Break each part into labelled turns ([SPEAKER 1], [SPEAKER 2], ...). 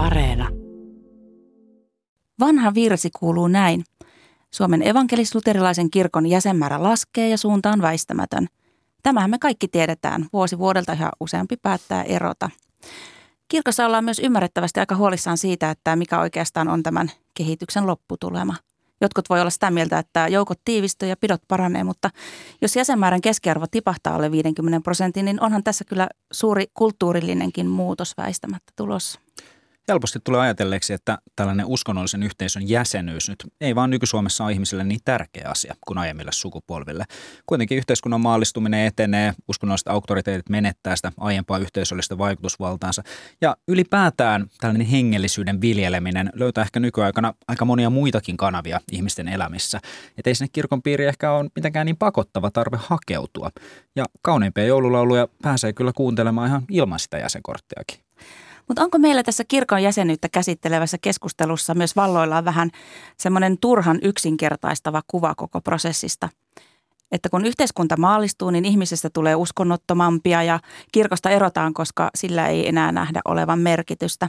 [SPEAKER 1] Areena. Vanha virsi kuuluu näin. Suomen evankelis-luterilaisen kirkon jäsenmäärä laskee ja suunta on väistämätön. Tämähän me kaikki tiedetään. Vuosi vuodelta ja useampi päättää erota. Kirkossa ollaan myös ymmärrettävästi aika huolissaan siitä, että mikä oikeastaan on tämän kehityksen lopputulema. Jotkut voi olla sitä mieltä, että joukot tiivistyy ja pidot paranee, mutta jos jäsenmäärän keskiarvo tipahtaa alle 50 prosentin, niin onhan tässä kyllä suuri kulttuurillinenkin muutos väistämättä tulossa
[SPEAKER 2] helposti tulee ajatelleeksi, että tällainen uskonnollisen yhteisön jäsenyys nyt ei vaan nyky-Suomessa ole ihmisille niin tärkeä asia kuin aiemmille sukupolville. Kuitenkin yhteiskunnan maallistuminen etenee, uskonnolliset auktoriteetit menettää sitä aiempaa yhteisöllistä vaikutusvaltaansa ja ylipäätään tällainen hengellisyyden viljeleminen löytää ehkä nykyaikana aika monia muitakin kanavia ihmisten elämissä. Että ei sinne kirkon piiri ehkä ole mitenkään niin pakottava tarve hakeutua. Ja kauneimpia joululauluja pääsee kyllä kuuntelemaan ihan ilman sitä jäsenkorttiakin.
[SPEAKER 1] Mutta onko meillä tässä kirkon jäsenyyttä käsittelevässä keskustelussa myös valloillaan vähän semmoinen turhan yksinkertaistava kuva koko prosessista? Että kun yhteiskunta maallistuu, niin ihmisestä tulee uskonnottomampia ja kirkosta erotaan, koska sillä ei enää nähdä olevan merkitystä.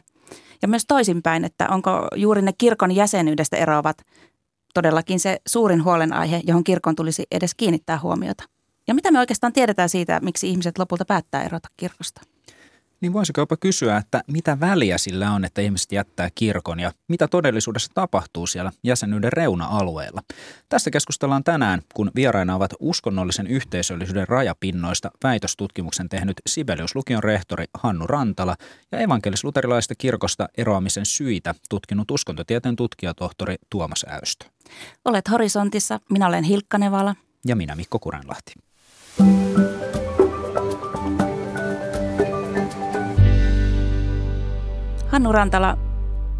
[SPEAKER 1] Ja myös toisinpäin, että onko juuri ne kirkon jäsenyydestä eroavat todellakin se suurin huolenaihe, johon kirkon tulisi edes kiinnittää huomiota. Ja mitä me oikeastaan tiedetään siitä, miksi ihmiset lopulta päättää erota kirkosta?
[SPEAKER 2] Niin voisiko jopa kysyä, että mitä väliä sillä on, että ihmiset jättää kirkon ja mitä todellisuudessa tapahtuu siellä jäsenyyden reuna-alueella. Tästä keskustellaan tänään, kun vieraina ovat uskonnollisen yhteisöllisyyden rajapinnoista väitöstutkimuksen tehnyt Sibelius Lukion rehtori Hannu Rantala ja evankelis-luterilaista kirkosta eroamisen syitä tutkinut uskontotieteen tutkijatohtori Tuomas Äystö.
[SPEAKER 1] Olet Horisontissa, minä olen Hilkka Nevala.
[SPEAKER 2] Ja minä Mikko Kurenlahti.
[SPEAKER 1] Hannu Rantala,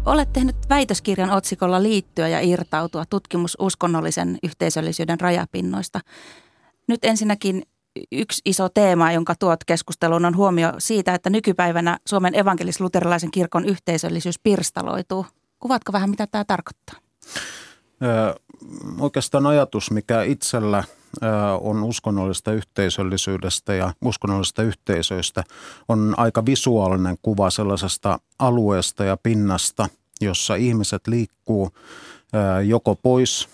[SPEAKER 1] olet tehnyt väitöskirjan otsikolla Liittyä ja irtautua tutkimus uskonnollisen yhteisöllisyyden rajapinnoista. Nyt ensinnäkin yksi iso teema, jonka tuot keskusteluun, on huomio siitä, että nykypäivänä Suomen evankelis-luterilaisen kirkon yhteisöllisyys pirstaloituu. Kuvatko vähän, mitä tämä tarkoittaa?
[SPEAKER 3] Oikeastaan ajatus, mikä itsellä – on uskonnollista yhteisöllisyydestä ja uskonnollisista yhteisöistä on aika visuaalinen kuva sellaisesta alueesta ja pinnasta, jossa ihmiset liikkuu joko pois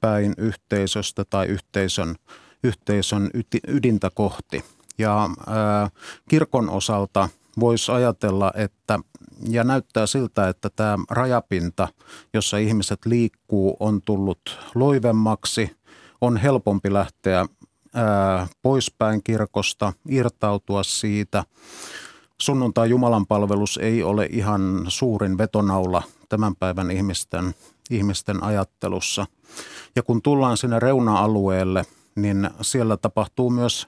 [SPEAKER 3] päin yhteisöstä tai yhteisön, yhteisön ydintä kohti. Ja kirkon osalta voisi ajatella, että ja näyttää siltä, että tämä rajapinta, jossa ihmiset liikkuu, on tullut loivemmaksi – on helpompi lähteä poispäin kirkosta, irtautua siitä. Sunnuntai Jumalan palvelus ei ole ihan suurin vetonaula tämän päivän ihmisten, ihmisten ajattelussa. Ja kun tullaan sinne reuna-alueelle, niin siellä tapahtuu myös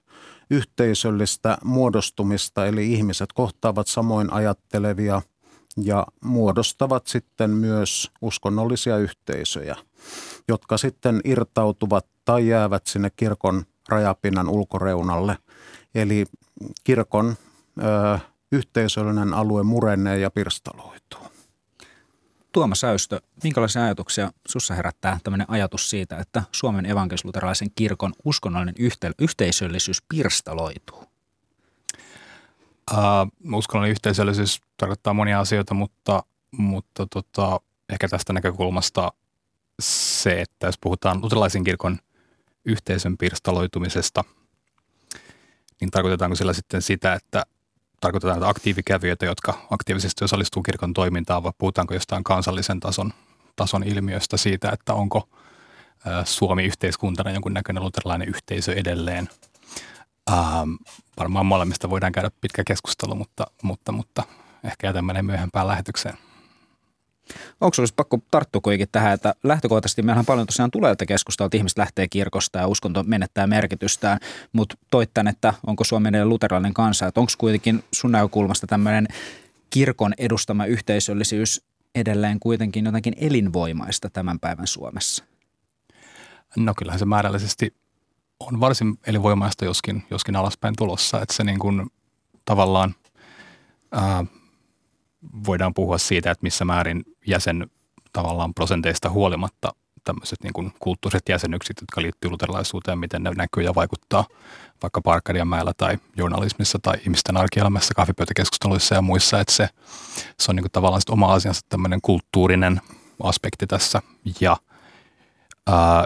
[SPEAKER 3] yhteisöllistä muodostumista, eli ihmiset kohtaavat samoin ajattelevia ja muodostavat sitten myös uskonnollisia yhteisöjä, jotka sitten irtautuvat tai jäävät sinne kirkon rajapinnan ulkoreunalle. Eli kirkon ö, yhteisöllinen alue murenee ja pirstaloituu.
[SPEAKER 2] Tuomas Äystö, minkälaisia ajatuksia sinussa herättää tämmöinen ajatus siitä, että Suomen evankelisluterilaisen kirkon uskonnollinen yhte- yhteisöllisyys pirstaloituu?
[SPEAKER 4] Uh, uskonnollinen yhteisöllisyys tarkoittaa monia asioita, mutta, mutta tota, ehkä tästä näkökulmasta se, että jos puhutaan luterilaisen kirkon yhteisön pirstaloitumisesta, niin tarkoitetaanko sillä sitten sitä, että tarkoitetaan että aktiivikävijöitä, jotka aktiivisesti osallistuu kirkon toimintaan, vai puhutaanko jostain kansallisen tason, tason ilmiöstä siitä, että onko Suomi yhteiskuntana jonkunnäköinen luterilainen yhteisö edelleen. Ähm, varmaan molemmista voidaan käydä pitkä keskustelu, mutta, mutta, mutta ehkä jätämme myöhempään lähetykseen.
[SPEAKER 2] Onko olisi pakko tarttua kuitenkin tähän, että lähtökohtaisesti meillähän paljon tosiaan tulee tätä keskustelua, että ihmiset lähtee kirkosta ja uskonto menettää merkitystään, mutta toit että onko Suomen edelleen luterilainen kansa, että onko kuitenkin sun näkökulmasta tämmöinen kirkon edustama yhteisöllisyys edelleen kuitenkin jotenkin elinvoimaista tämän päivän Suomessa?
[SPEAKER 4] No kyllähän se määrällisesti on varsin elinvoimaista, joskin, joskin alaspäin tulossa, että se niin kuin tavallaan ää, voidaan puhua siitä, että missä määrin jäsen tavallaan prosenteista huolimatta tämmöiset niin kuin kulttuuriset jäsenykset, jotka liittyy luterilaisuuteen, miten ne näkyy ja vaikuttaa vaikka Parkadianmäellä tai journalismissa tai ihmisten arkielämässä, kahvipöytäkeskusteluissa ja muissa, että se, se on niin kuin tavallaan oma asiansa tämmöinen kulttuurinen aspekti tässä. Ja ää,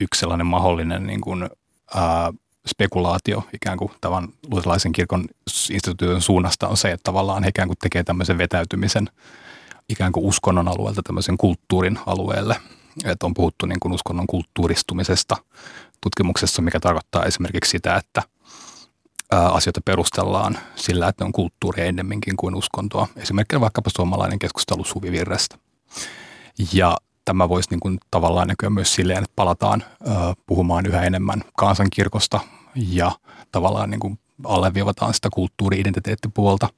[SPEAKER 4] yksi sellainen mahdollinen niin kuin, ää, spekulaatio ikään kuin tavan luterilaisen kirkon instituution suunnasta on se, että tavallaan he ikään kuin tekee tämmöisen vetäytymisen ikään kuin uskonnon alueelta tämmöisen kulttuurin alueelle. Että on puhuttu niin kuin uskonnon kulttuuristumisesta tutkimuksessa, mikä tarkoittaa esimerkiksi sitä, että asioita perustellaan sillä, että ne on kulttuuria ennemminkin kuin uskontoa. Esimerkiksi vaikkapa suomalainen keskustelu suvivirrestä. Ja tämä voisi niin kuin tavallaan näkyä myös silleen, että palataan ö, puhumaan yhä enemmän kansankirkosta ja tavallaan niin kuin alleviivataan sitä kulttuuri-identiteettipuolta.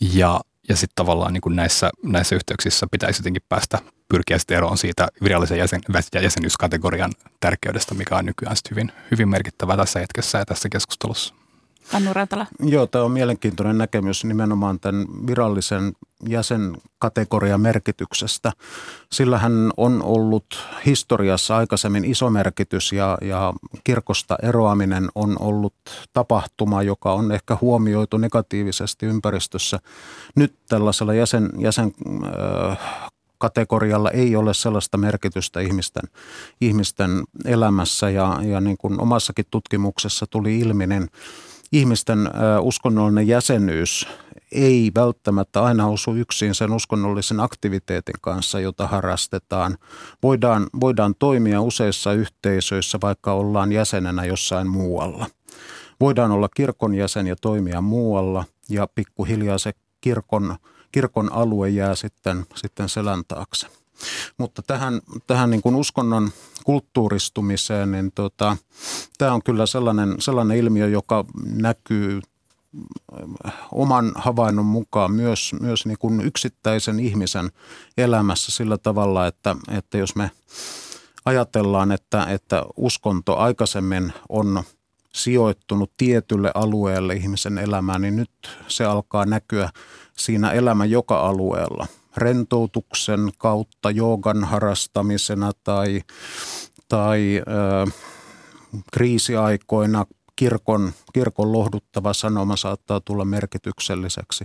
[SPEAKER 4] Ja, ja sitten tavallaan niin kuin näissä, näissä yhteyksissä pitäisi jotenkin päästä pyrkiä sitten eroon siitä virallisen jäsen, jäsenyyskategorian tärkeydestä, mikä on nykyään hyvin, hyvin merkittävä tässä hetkessä ja tässä keskustelussa.
[SPEAKER 1] Annu Rantala.
[SPEAKER 3] Joo, tämä on mielenkiintoinen näkemys nimenomaan tämän virallisen jäsenkategorian merkityksestä. Sillähän on ollut historiassa aikaisemmin iso merkitys ja, ja kirkosta eroaminen on ollut tapahtuma, joka on ehkä huomioitu negatiivisesti ympäristössä. Nyt tällaisella jäsen, jäsen äh, kategorialla ei ole sellaista merkitystä ihmisten, ihmisten elämässä ja, ja niin kuin omassakin tutkimuksessa tuli ilmi, niin ihmisten uskonnollinen jäsenyys ei välttämättä aina osu yksin sen uskonnollisen aktiviteetin kanssa, jota harrastetaan. Voidaan, voidaan toimia useissa yhteisöissä, vaikka ollaan jäsenenä jossain muualla. Voidaan olla kirkon jäsen ja toimia muualla ja pikkuhiljaa se kirkon, kirkon alue jää sitten, sitten selän taakse. Mutta tähän, tähän niin kuin uskonnon kulttuuristumiseen, niin tota, tämä on kyllä sellainen, sellainen ilmiö, joka näkyy äh, oman havainnon mukaan myös, myös niin kuin yksittäisen ihmisen elämässä sillä tavalla, että, että jos me ajatellaan, että, että uskonto aikaisemmin on sijoittunut tietylle alueelle ihmisen elämään, niin nyt se alkaa näkyä siinä elämän joka alueella – rentoutuksen kautta, joogan harrastamisena tai, tai ö, kriisiaikoina kirkon, kirkon lohduttava sanoma saattaa tulla merkitykselliseksi.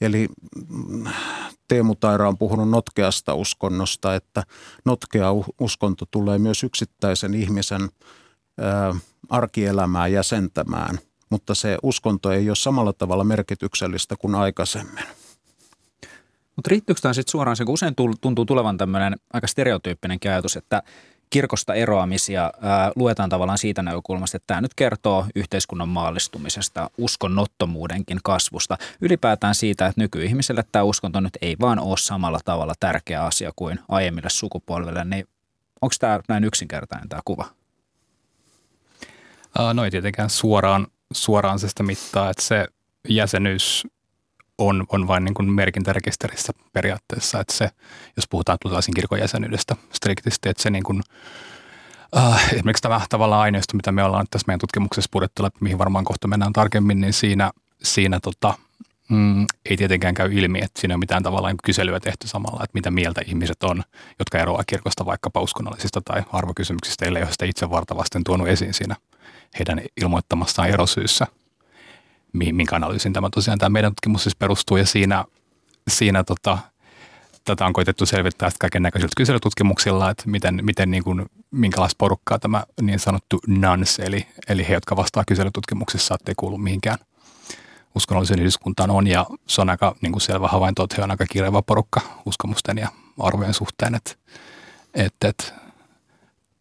[SPEAKER 3] Eli mm, Teemu Taira on puhunut notkeasta uskonnosta, että notkea uskonto tulee myös yksittäisen ihmisen ö, arkielämää jäsentämään, mutta se uskonto ei ole samalla tavalla merkityksellistä kuin aikaisemmin.
[SPEAKER 2] Mutta riittyykö tämä sitten suoraan se, kun usein tuntuu tulevan tämmöinen aika stereotyyppinen ajatus, että kirkosta eroamisia ää, luetaan tavallaan siitä näkökulmasta, että tämä nyt kertoo yhteiskunnan maallistumisesta, uskonnottomuudenkin kasvusta. Ylipäätään siitä, että nykyihmiselle tämä uskonto nyt ei vaan ole samalla tavalla tärkeä asia kuin aiemmille sukupolville, niin onko tämä näin yksinkertainen tämä kuva?
[SPEAKER 4] No ei tietenkään suoraan, suoraan sitä mittaa, että se jäsenyys on, on vain niin kuin merkintärekisterissä periaatteessa, että se, jos puhutaan luterilaisen kirkon jäsenyydestä striktisti, että se niin kuin, äh, esimerkiksi tämä tavallaan aineisto, mitä me ollaan tässä meidän tutkimuksessa purettu mihin varmaan kohta mennään tarkemmin, niin siinä, siinä tota, mm, ei tietenkään käy ilmi, että siinä on mitään tavallaan kyselyä tehty samalla, että mitä mieltä ihmiset on, jotka eroavat kirkosta vaikkapa uskonnollisista tai arvokysymyksistä, ellei ole sitä itse vartavasten tuonut esiin siinä heidän ilmoittamassaan erosyyssä – minkä analyysin tämä tosiaan tämä meidän tutkimus siis perustuu ja siinä, siinä tota, tätä on koitettu selvittää kaiken näköisiltä kyselytutkimuksilla, että miten, miten niin kuin, minkälaista porukkaa tämä niin sanottu nuns, eli, eli he, jotka vastaa kyselytutkimuksissa, ettei kuulu mihinkään uskonnollisen yhdyskuntaan on, ja se on aika niin kuin selvä havainto, että he on aika kirjava porukka uskomusten ja arvojen suhteen, että, että, että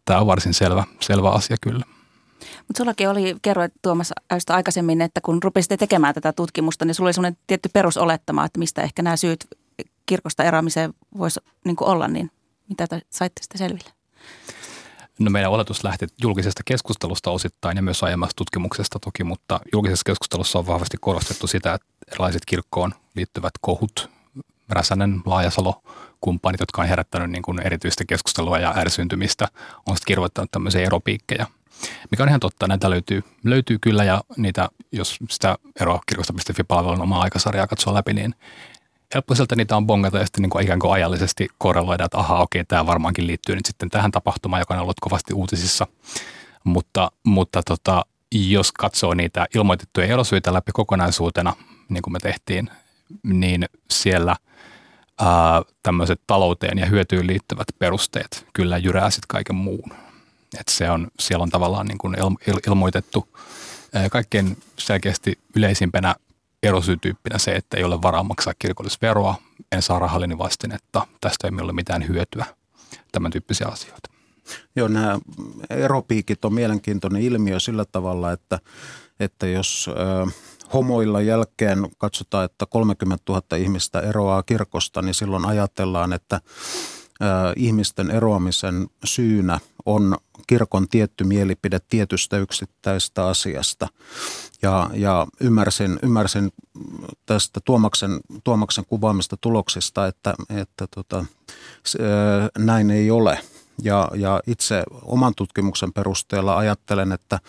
[SPEAKER 4] tämä on varsin selvä, selvä asia kyllä.
[SPEAKER 1] Mutta sullakin oli, kerroit Tuomas Äystö aikaisemmin, että kun rupesitte tekemään tätä tutkimusta, niin sulla oli sellainen tietty perusolettama, että mistä ehkä nämä syyt kirkosta eroamiseen voisi niin olla, niin mitä te saitte sitten selville?
[SPEAKER 4] No meidän oletus lähti julkisesta keskustelusta osittain ja myös aiemmasta tutkimuksesta toki, mutta julkisessa keskustelussa on vahvasti korostettu sitä, että erilaiset kirkkoon liittyvät kohut, Räsänen, Laajasalo, kumppanit, jotka on herättänyt niin kuin erityistä keskustelua ja ärsyntymistä, on sitten kirjoittanut tämmöisiä eropiikkejä mikä on ihan totta, näitä löytyy, löytyy kyllä ja niitä, jos sitä eroa kirkosta.fi-palvelun omaa aikasarjaa katsoo läpi, niin helppo sieltä niitä on bongata ja sitten niin kuin ikään kuin ajallisesti korreloida, että ahaa, okei, tämä varmaankin liittyy nyt sitten tähän tapahtumaan, joka on ollut kovasti uutisissa. Mutta, mutta tota, jos katsoo niitä ilmoitettuja erosyitä läpi kokonaisuutena, niin kuin me tehtiin, niin siellä ää, tämmöiset talouteen ja hyötyyn liittyvät perusteet kyllä jyrää sitten kaiken muun. Et se on, siellä on tavallaan niin kuin il, il, ilmoitettu kaikkein selkeästi yleisimpänä erosyytyyppinä se, että ei ole varaa maksaa kirkollisveroa, en saa rahallini vastinetta, tästä ei ole mitään hyötyä, tämän tyyppisiä asioita.
[SPEAKER 3] Joo, nämä eropiikit on mielenkiintoinen ilmiö sillä tavalla, että, että jos ö, homoilla jälkeen katsotaan, että 30 000 ihmistä eroaa kirkosta, niin silloin ajatellaan, että ihmisten eroamisen syynä on kirkon tietty mielipide tietystä yksittäistä asiasta. Ja, ja ymmärsin, ymmärsin tästä Tuomaksen, Tuomaksen kuvaamista tuloksista, että, että tota, se, näin ei ole. Ja, ja itse oman tutkimuksen perusteella ajattelen, että,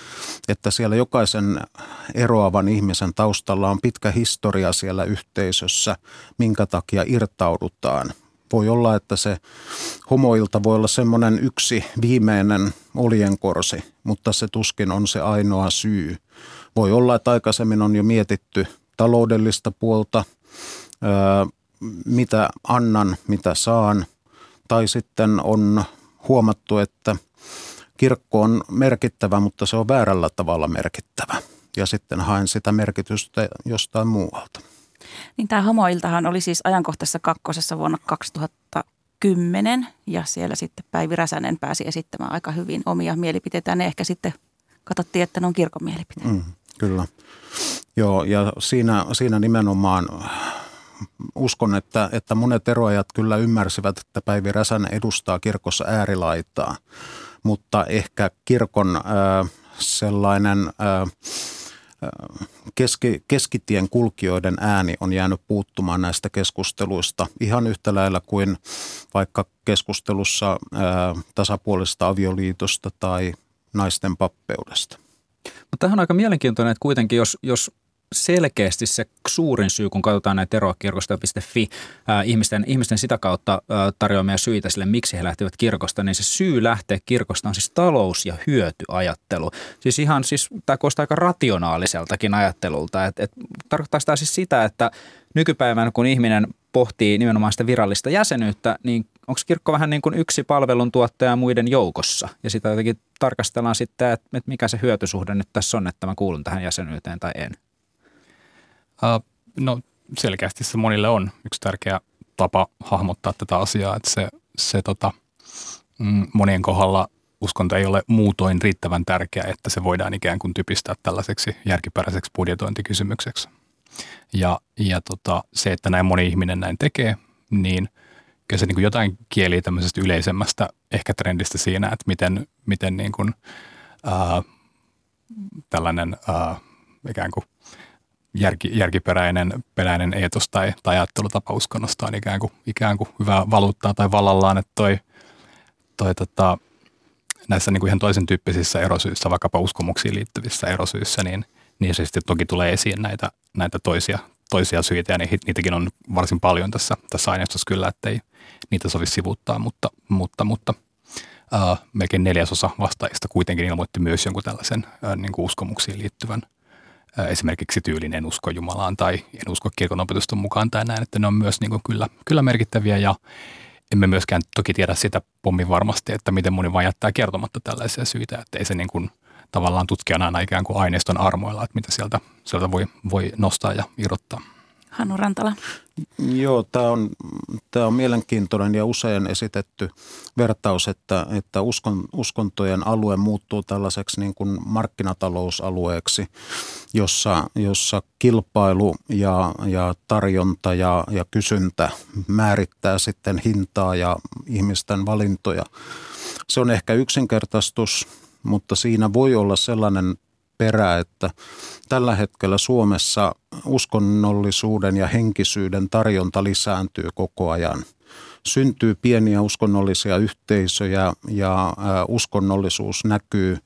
[SPEAKER 3] että siellä jokaisen eroavan ihmisen taustalla on pitkä historia siellä yhteisössä, minkä takia irtaudutaan. Voi olla, että se homoilta voi olla semmoinen yksi viimeinen olienkorsi, mutta se tuskin on se ainoa syy. Voi olla, että aikaisemmin on jo mietitty taloudellista puolta, mitä annan, mitä saan, tai sitten on huomattu, että kirkko on merkittävä, mutta se on väärällä tavalla merkittävä. Ja sitten haen sitä merkitystä jostain muualta.
[SPEAKER 1] Niin tämä homoiltahan oli siis ajankohtaisessa kakkosessa vuonna 2010 ja siellä sitten Päivi Räsänen pääsi esittämään aika hyvin omia mielipiteitä. Ne ehkä sitten katsottiin, että ne on kirkon mielipiteitä. Mm,
[SPEAKER 3] kyllä. Joo, ja siinä, siinä nimenomaan uskon, että, että monet eroajat kyllä ymmärsivät, että Päivi Räsänen edustaa kirkossa äärilaitaa, mutta ehkä kirkon äh, sellainen äh, keski, keskitien kulkijoiden ääni on jäänyt puuttumaan näistä keskusteluista ihan yhtä lailla kuin vaikka keskustelussa ää, tasapuolisesta avioliitosta tai naisten pappeudesta.
[SPEAKER 2] Mutta tähän on aika mielenkiintoinen, että kuitenkin jos, jos selkeästi se suurin syy, kun katsotaan näitä eroa kirkosta.fi, ihmisten, ihmisten sitä kautta tarjoamia syitä sille, miksi he lähtevät kirkosta, niin se syy lähteä kirkosta on siis talous- ja hyötyajattelu. Siis ihan siis, tämä kuulostaa aika rationaaliseltakin ajattelulta. Et, et, tarkoittaa sitä siis sitä, että nykypäivänä kun ihminen pohtii nimenomaan sitä virallista jäsenyyttä, niin onko kirkko vähän niin kuin yksi palveluntuottaja muiden joukossa? Ja sitä jotenkin tarkastellaan sitten, että mikä se hyötysuhde nyt tässä on, että mä kuulun tähän jäsenyyteen tai en.
[SPEAKER 4] Uh, no selkeästi se monille on yksi tärkeä tapa hahmottaa tätä asiaa, että se, se tota, mm, monien kohdalla uskonto ei ole muutoin riittävän tärkeä, että se voidaan ikään kuin typistää tällaiseksi järkiperäiseksi budjetointikysymykseksi. Ja, ja tota, se, että näin moni ihminen näin tekee, niin kyllä se niin kuin jotain kieli tämmöisestä yleisemmästä ehkä trendistä siinä, että miten, miten niin kuin, ää, tällainen ää, ikään kuin järki, järkiperäinen peräinen eetos tai, tai ajattelutapa uskonnosta on ikään kuin, ikään kuin hyvää valuuttaa tai vallallaan, että toi, toi tota, näissä niin kuin ihan toisen tyyppisissä erosyissä, vaikkapa uskomuksiin liittyvissä erosyissä, niin, se sitten toki tulee esiin näitä, näitä toisia, toisia syitä, ja niitäkin on varsin paljon tässä, tässä aineistossa kyllä, ettei niitä sovi sivuuttaa, mutta, mutta, mutta ää, melkein neljäsosa vastaajista kuitenkin ilmoitti myös jonkun tällaisen ää, niin kuin uskomuksiin liittyvän – esimerkiksi tyylin en usko Jumalaan tai en usko kirkon opetuston mukaan tai näin, että ne on myös niin kuin kyllä, kyllä merkittäviä ja emme myöskään toki tiedä sitä pommin varmasti, että miten moni vain jättää kertomatta tällaisia syitä, että ei se niin kuin tavallaan tutkijana aina ikään kuin aineiston armoilla, että mitä sieltä, sieltä voi, voi nostaa ja irrottaa.
[SPEAKER 1] Hannu Rantala.
[SPEAKER 3] Joo, tämä on, tämä on mielenkiintoinen ja usein esitetty vertaus, että, että uskon, uskontojen alue muuttuu tällaiseksi niin kuin markkinatalousalueeksi, jossa, jossa kilpailu ja, ja tarjonta ja, ja kysyntä määrittää sitten hintaa ja ihmisten valintoja. Se on ehkä yksinkertaistus, mutta siinä voi olla sellainen perä, että tällä hetkellä Suomessa uskonnollisuuden ja henkisyyden tarjonta lisääntyy koko ajan. Syntyy pieniä uskonnollisia yhteisöjä ja uskonnollisuus näkyy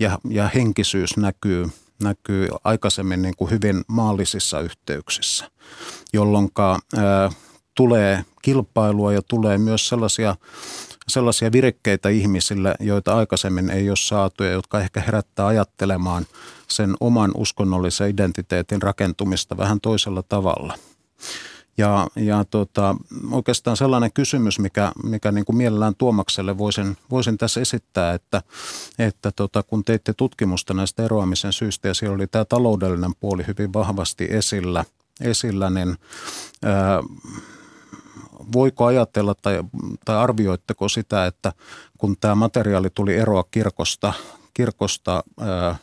[SPEAKER 3] ja, ja henkisyys näkyy, näkyy aikaisemmin niin kuin hyvin maallisissa yhteyksissä, jolloin tulee kilpailua ja tulee myös sellaisia, sellaisia virkkeitä ihmisille, joita aikaisemmin ei ole saatu ja jotka ehkä herättää ajattelemaan sen oman uskonnollisen identiteetin rakentumista vähän toisella tavalla. Ja, ja tota, oikeastaan sellainen kysymys, mikä, mikä niin kuin mielellään Tuomakselle voisin, voisin tässä esittää, että, että tota, kun teitte tutkimusta näistä eroamisen syistä ja siellä oli tämä taloudellinen puoli hyvin vahvasti esillä, esillä niin ää, voiko ajatella tai, tai arvioitteko sitä, että kun tämä materiaali tuli eroa kirkosta, kirkosta ää,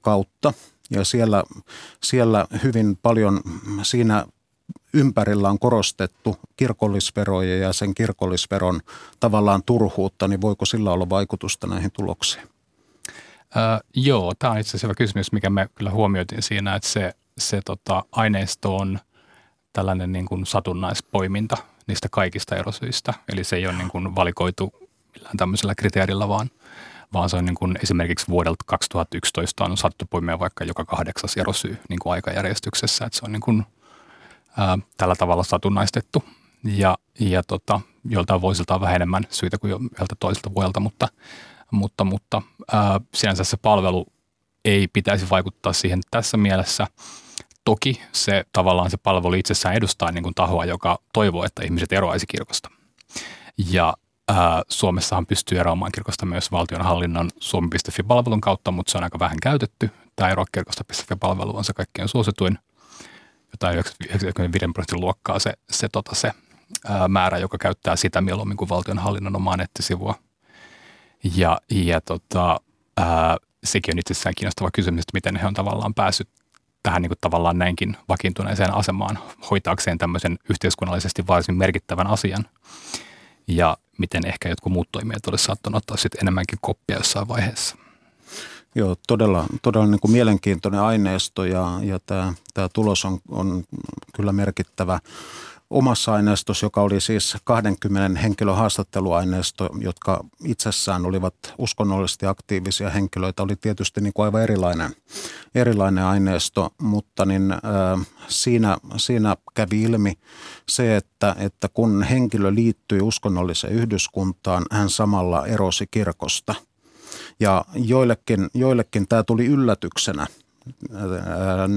[SPEAKER 3] kautta ja siellä, siellä hyvin paljon siinä ympärillä on korostettu kirkollisveroja ja sen kirkollisveron tavallaan turhuutta, niin voiko sillä olla vaikutusta näihin tuloksiin?
[SPEAKER 4] Äh, joo, tämä on itse asiassa hyvä kysymys, mikä me kyllä huomioitiin siinä, että se, se tota, aineisto on tällainen niin kuin satunnaispoiminta niistä kaikista erosyistä. Eli se ei ole niin kuin valikoitu millään tämmöisellä kriteerillä, vaan, vaan se on niin kuin esimerkiksi vuodelta 2011 on sattu poimia vaikka joka kahdeksas erosyy niin kuin aikajärjestyksessä. Että se on niin kuin – ää, tällä tavalla satunnaistettu ja, ja tota, joltain vuosilta on vähän enemmän syitä kuin jolta toiselta vuodelta, mutta, mutta, mutta ää, sinänsä se palvelu ei pitäisi vaikuttaa siihen tässä mielessä. Toki se tavallaan se palvelu itsessään edustaa niin kuin tahoa, joka toivoo, että ihmiset eroaisi kirkosta. Ja ää, Suomessahan pystyy eroamaan kirkosta myös valtionhallinnon suomi.fi-palvelun kautta, mutta se on aika vähän käytetty. Tämä eroa kirkosta.fi-palvelu on se kaikkein suosituin jotain 95 prosentin luokkaa se, se, tota, se ää, määrä, joka käyttää sitä mieluummin kuin valtionhallinnon omaa nettisivua. Ja, ja tota, ää, sekin on itsessään kiinnostava kysymys, että miten he on tavallaan päässyt tähän niin kuin tavallaan näinkin vakiintuneeseen asemaan hoitaakseen tämmöisen yhteiskunnallisesti varsin merkittävän asian. Ja miten ehkä jotkut muut toimijat olisivat saattaneet ottaa sitten enemmänkin koppia jossain vaiheessa.
[SPEAKER 3] Joo, todella, todella niin kuin mielenkiintoinen aineisto ja, ja tämä, tämä tulos on, on kyllä merkittävä omassa aineistossa, joka oli siis 20 henkilön haastatteluaineisto, jotka itsessään olivat uskonnollisesti aktiivisia henkilöitä, oli tietysti niin kuin aivan erilainen, erilainen aineisto, mutta niin, äh, siinä, siinä kävi ilmi se, että, että kun henkilö liittyi uskonnolliseen yhdyskuntaan, hän samalla erosi kirkosta – ja joillekin, joillekin tämä tuli yllätyksenä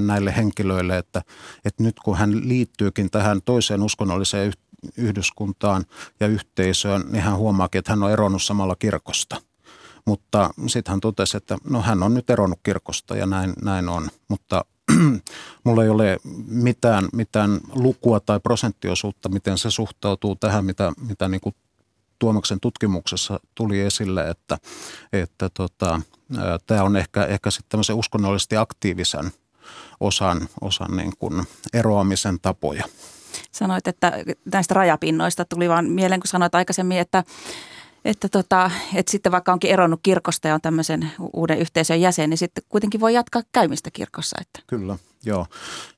[SPEAKER 3] näille henkilöille, että, että nyt kun hän liittyykin tähän toiseen uskonnolliseen yhdyskuntaan ja yhteisöön, niin hän huomaakin, että hän on eronnut samalla kirkosta. Mutta sitten hän totesi, että no hän on nyt eronnut kirkosta ja näin, näin on. Mutta mulla ei ole mitään, mitään lukua tai prosenttiosuutta, miten se suhtautuu tähän, mitä, mitä niin kuin Tuomaksen tutkimuksessa tuli esille, että, että tota, tämä on ehkä, ehkä sitten tämmöisen uskonnollisesti aktiivisen osan, osan niin kuin eroamisen tapoja.
[SPEAKER 1] Sanoit, että näistä rajapinnoista tuli vaan mieleen, kun sanoit aikaisemmin, että että, tota, että sitten vaikka onkin eronnut kirkosta ja on tämmöisen uuden yhteisön jäsen, niin sitten kuitenkin voi jatkaa käymistä kirkossa. Että.
[SPEAKER 3] Kyllä, joo.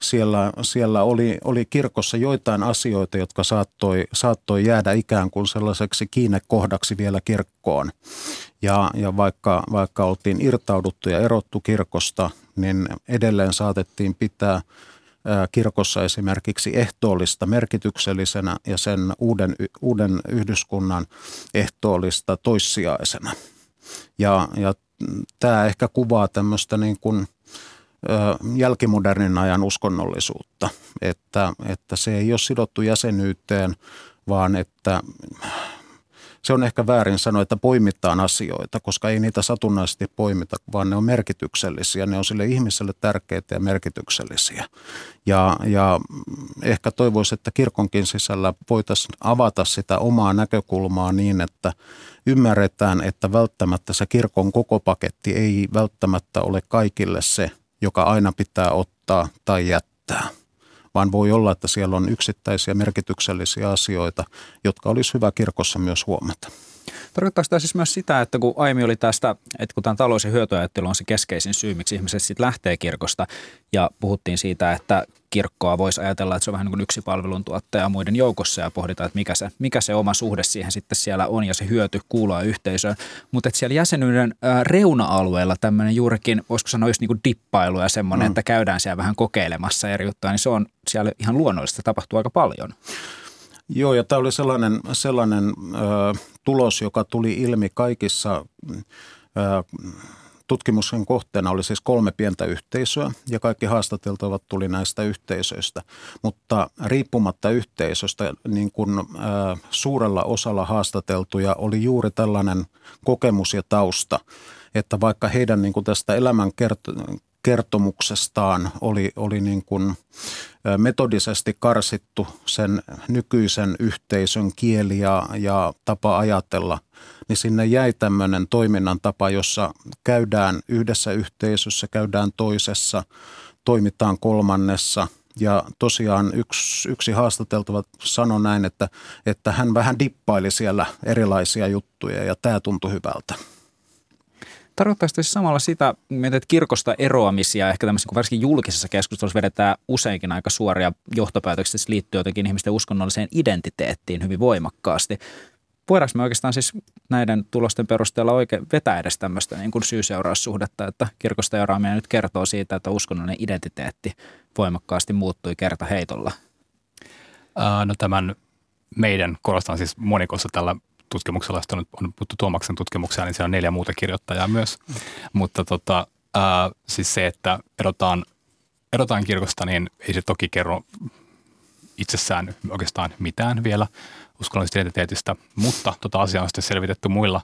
[SPEAKER 3] Siellä, siellä oli, oli kirkossa joitain asioita, jotka saattoi, saattoi jäädä ikään kuin sellaiseksi kiinnekohdaksi vielä kirkkoon. Ja, ja vaikka, vaikka oltiin irtauduttu ja erottu kirkosta, niin edelleen saatettiin pitää – kirkossa esimerkiksi ehtoollista merkityksellisenä ja sen uuden, uuden yhdyskunnan ehtoollista toissijaisena. Ja, ja tämä ehkä kuvaa tämmöistä niin kuin, jälkimodernin ajan uskonnollisuutta, että, että se ei ole sidottu jäsenyyteen, vaan että se on ehkä väärin sanoa, että poimitaan asioita, koska ei niitä satunnaisesti poimita, vaan ne on merkityksellisiä. Ne on sille ihmiselle tärkeitä ja merkityksellisiä. Ja, ja ehkä toivoisin, että kirkonkin sisällä voitaisiin avata sitä omaa näkökulmaa niin, että ymmärretään, että välttämättä se kirkon koko paketti ei välttämättä ole kaikille se, joka aina pitää ottaa tai jättää vaan voi olla, että siellä on yksittäisiä merkityksellisiä asioita, jotka olisi hyvä kirkossa myös huomata.
[SPEAKER 2] Tarkoittaako tämä siis myös sitä, että kun aiemmin oli tästä, että kun tämä talous- ja hyötyajattelu on se keskeisin syy, miksi ihmiset sitten lähtee kirkosta, ja puhuttiin siitä, että kirkkoa voisi ajatella, että se on vähän niin kuin yksi palveluntuottaja muiden joukossa ja pohditaan, että mikä se, mikä se oma suhde siihen sitten siellä on ja se hyöty kuulua yhteisöön. Mutta että siellä jäsenyyden reuna-alueella tämmöinen juurikin, voisiko sanoa just niin kuin dippailu ja semmoinen, mm. että käydään siellä vähän kokeilemassa eri juttuja, niin se on siellä ihan luonnollista, tapahtuu aika paljon.
[SPEAKER 3] Joo, ja tämä oli sellainen, sellainen ö, tulos, joka tuli ilmi kaikissa ö, tutkimuksen kohteena oli siis kolme pientä yhteisöä ja kaikki haastateltavat tuli näistä yhteisöistä. Mutta riippumatta yhteisöstä niin kuin, suurella osalla haastateltuja oli juuri tällainen kokemus ja tausta, että vaikka heidän niin kuin tästä elämän kertomuksestaan oli, oli niin kuin metodisesti karsittu sen nykyisen yhteisön kieli ja, ja tapa ajatella, niin sinne jäi tämmöinen toiminnan tapa, jossa käydään yhdessä yhteisössä, käydään toisessa, toimitaan kolmannessa – ja tosiaan yksi, yksi haastateltava sanoi näin, että, että hän vähän dippaili siellä erilaisia juttuja ja tämä tuntui hyvältä.
[SPEAKER 2] Tarkoittaisi siis samalla sitä, että kirkosta eroamisia, ehkä tämmöisessä, kun varsinkin julkisessa keskustelussa vedetään useinkin aika suoria johtopäätöksiä, että liittyy jotenkin ihmisten uskonnolliseen identiteettiin hyvin voimakkaasti. Voidaanko me oikeastaan siis näiden tulosten perusteella oikein vetää edes tämmöistä niin kuin syy-seuraussuhdetta, että kirkosta eroaminen nyt kertoo siitä, että uskonnollinen identiteetti voimakkaasti muuttui kerta heitolla?
[SPEAKER 4] no tämän meidän, korostan siis monikossa tällä tutkimuksella, nyt on puhuttu Tuomaksen tutkimuksia, niin siellä on neljä muuta kirjoittajaa myös. Mm. Mutta tota, ää, siis se, että erotaan, erotaan kirkosta, niin ei se toki kerro itsessään oikeastaan mitään vielä uskonnollisesta identiteetistä, mutta tota asiaa on sitten selvitetty muilla,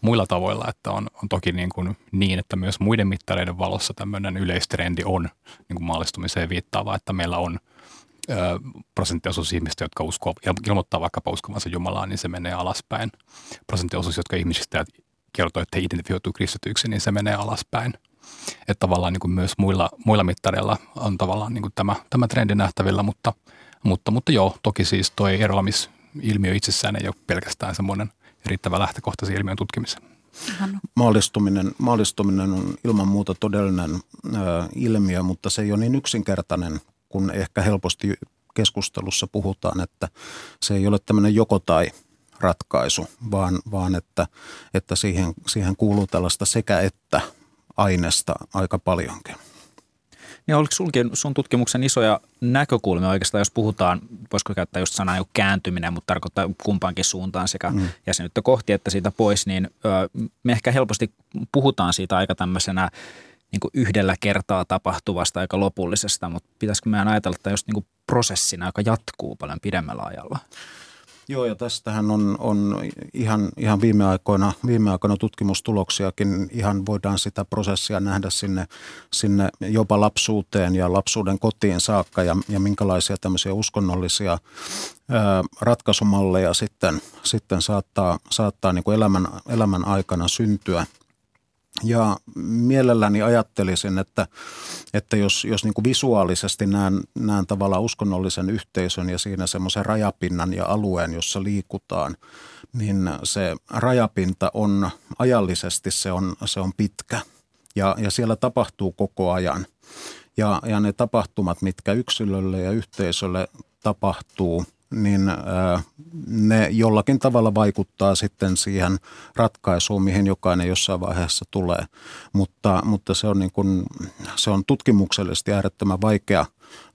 [SPEAKER 4] muilla tavoilla, että on, on toki niin, kuin niin, että myös muiden mittareiden valossa tämmöinen yleistrendi on niin kuin maallistumiseen viittaava, että meillä on – prosenttiosuus ihmistä, jotka uskoo, ilmoittaa vaikkapa uskovansa Jumalaan, niin se menee alaspäin. Prosenttiosuus, jotka ihmisistä kertoo, että he identifioituu kristityksi, niin se menee alaspäin. Että tavallaan niin kuin myös muilla, muilla mittareilla on tavallaan niin kuin tämä, tämä trendi nähtävillä, mutta, mutta, mutta joo, toki siis tuo eroamisilmiö itsessään ei ole pelkästään semmoinen riittävä lähtökohta ilmiön tutkimiseen.
[SPEAKER 3] Maallistuminen, maallistuminen on ilman muuta todellinen ö, ilmiö, mutta se ei ole niin yksinkertainen kun ehkä helposti keskustelussa puhutaan, että se ei ole tämmöinen joko tai ratkaisu, vaan, vaan että, että siihen, siihen kuuluu tällaista sekä että aineesta aika paljonkin.
[SPEAKER 2] Niin oliko sulkin sun tutkimuksen isoja näkökulmia oikeastaan, jos puhutaan, voisiko käyttää just sanaa kääntyminen, mutta tarkoittaa kumpaankin suuntaan sekä mm. jäsenyyttä kohti että siitä pois, niin ö, me ehkä helposti puhutaan siitä aika tämmöisenä niin kuin yhdellä kertaa tapahtuvasta aika lopullisesta, mutta pitäisikö meidän ajatella että just niin kuin prosessina, joka jatkuu paljon pidemmällä ajalla?
[SPEAKER 3] Joo, ja tästähän on, on ihan, ihan viime, aikoina, viime aikoina tutkimustuloksiakin. Ihan voidaan sitä prosessia nähdä sinne, sinne jopa lapsuuteen ja lapsuuden kotiin saakka ja, ja minkälaisia tämmöisiä uskonnollisia ää, ratkaisumalleja sitten, sitten saattaa, saattaa niin kuin elämän, elämän aikana syntyä – ja mielelläni ajattelisin, että, että jos, jos niin kuin visuaalisesti näen, näen tavallaan uskonnollisen yhteisön ja siinä semmoisen rajapinnan ja alueen, jossa liikutaan, niin se rajapinta on ajallisesti se on, se on pitkä ja, ja siellä tapahtuu koko ajan. Ja, ja ne tapahtumat, mitkä yksilölle ja yhteisölle tapahtuu – niin ne jollakin tavalla vaikuttaa sitten siihen ratkaisuun, mihin jokainen jossain vaiheessa tulee. Mutta, mutta se, on niin kuin, se on tutkimuksellisesti äärettömän vaikea,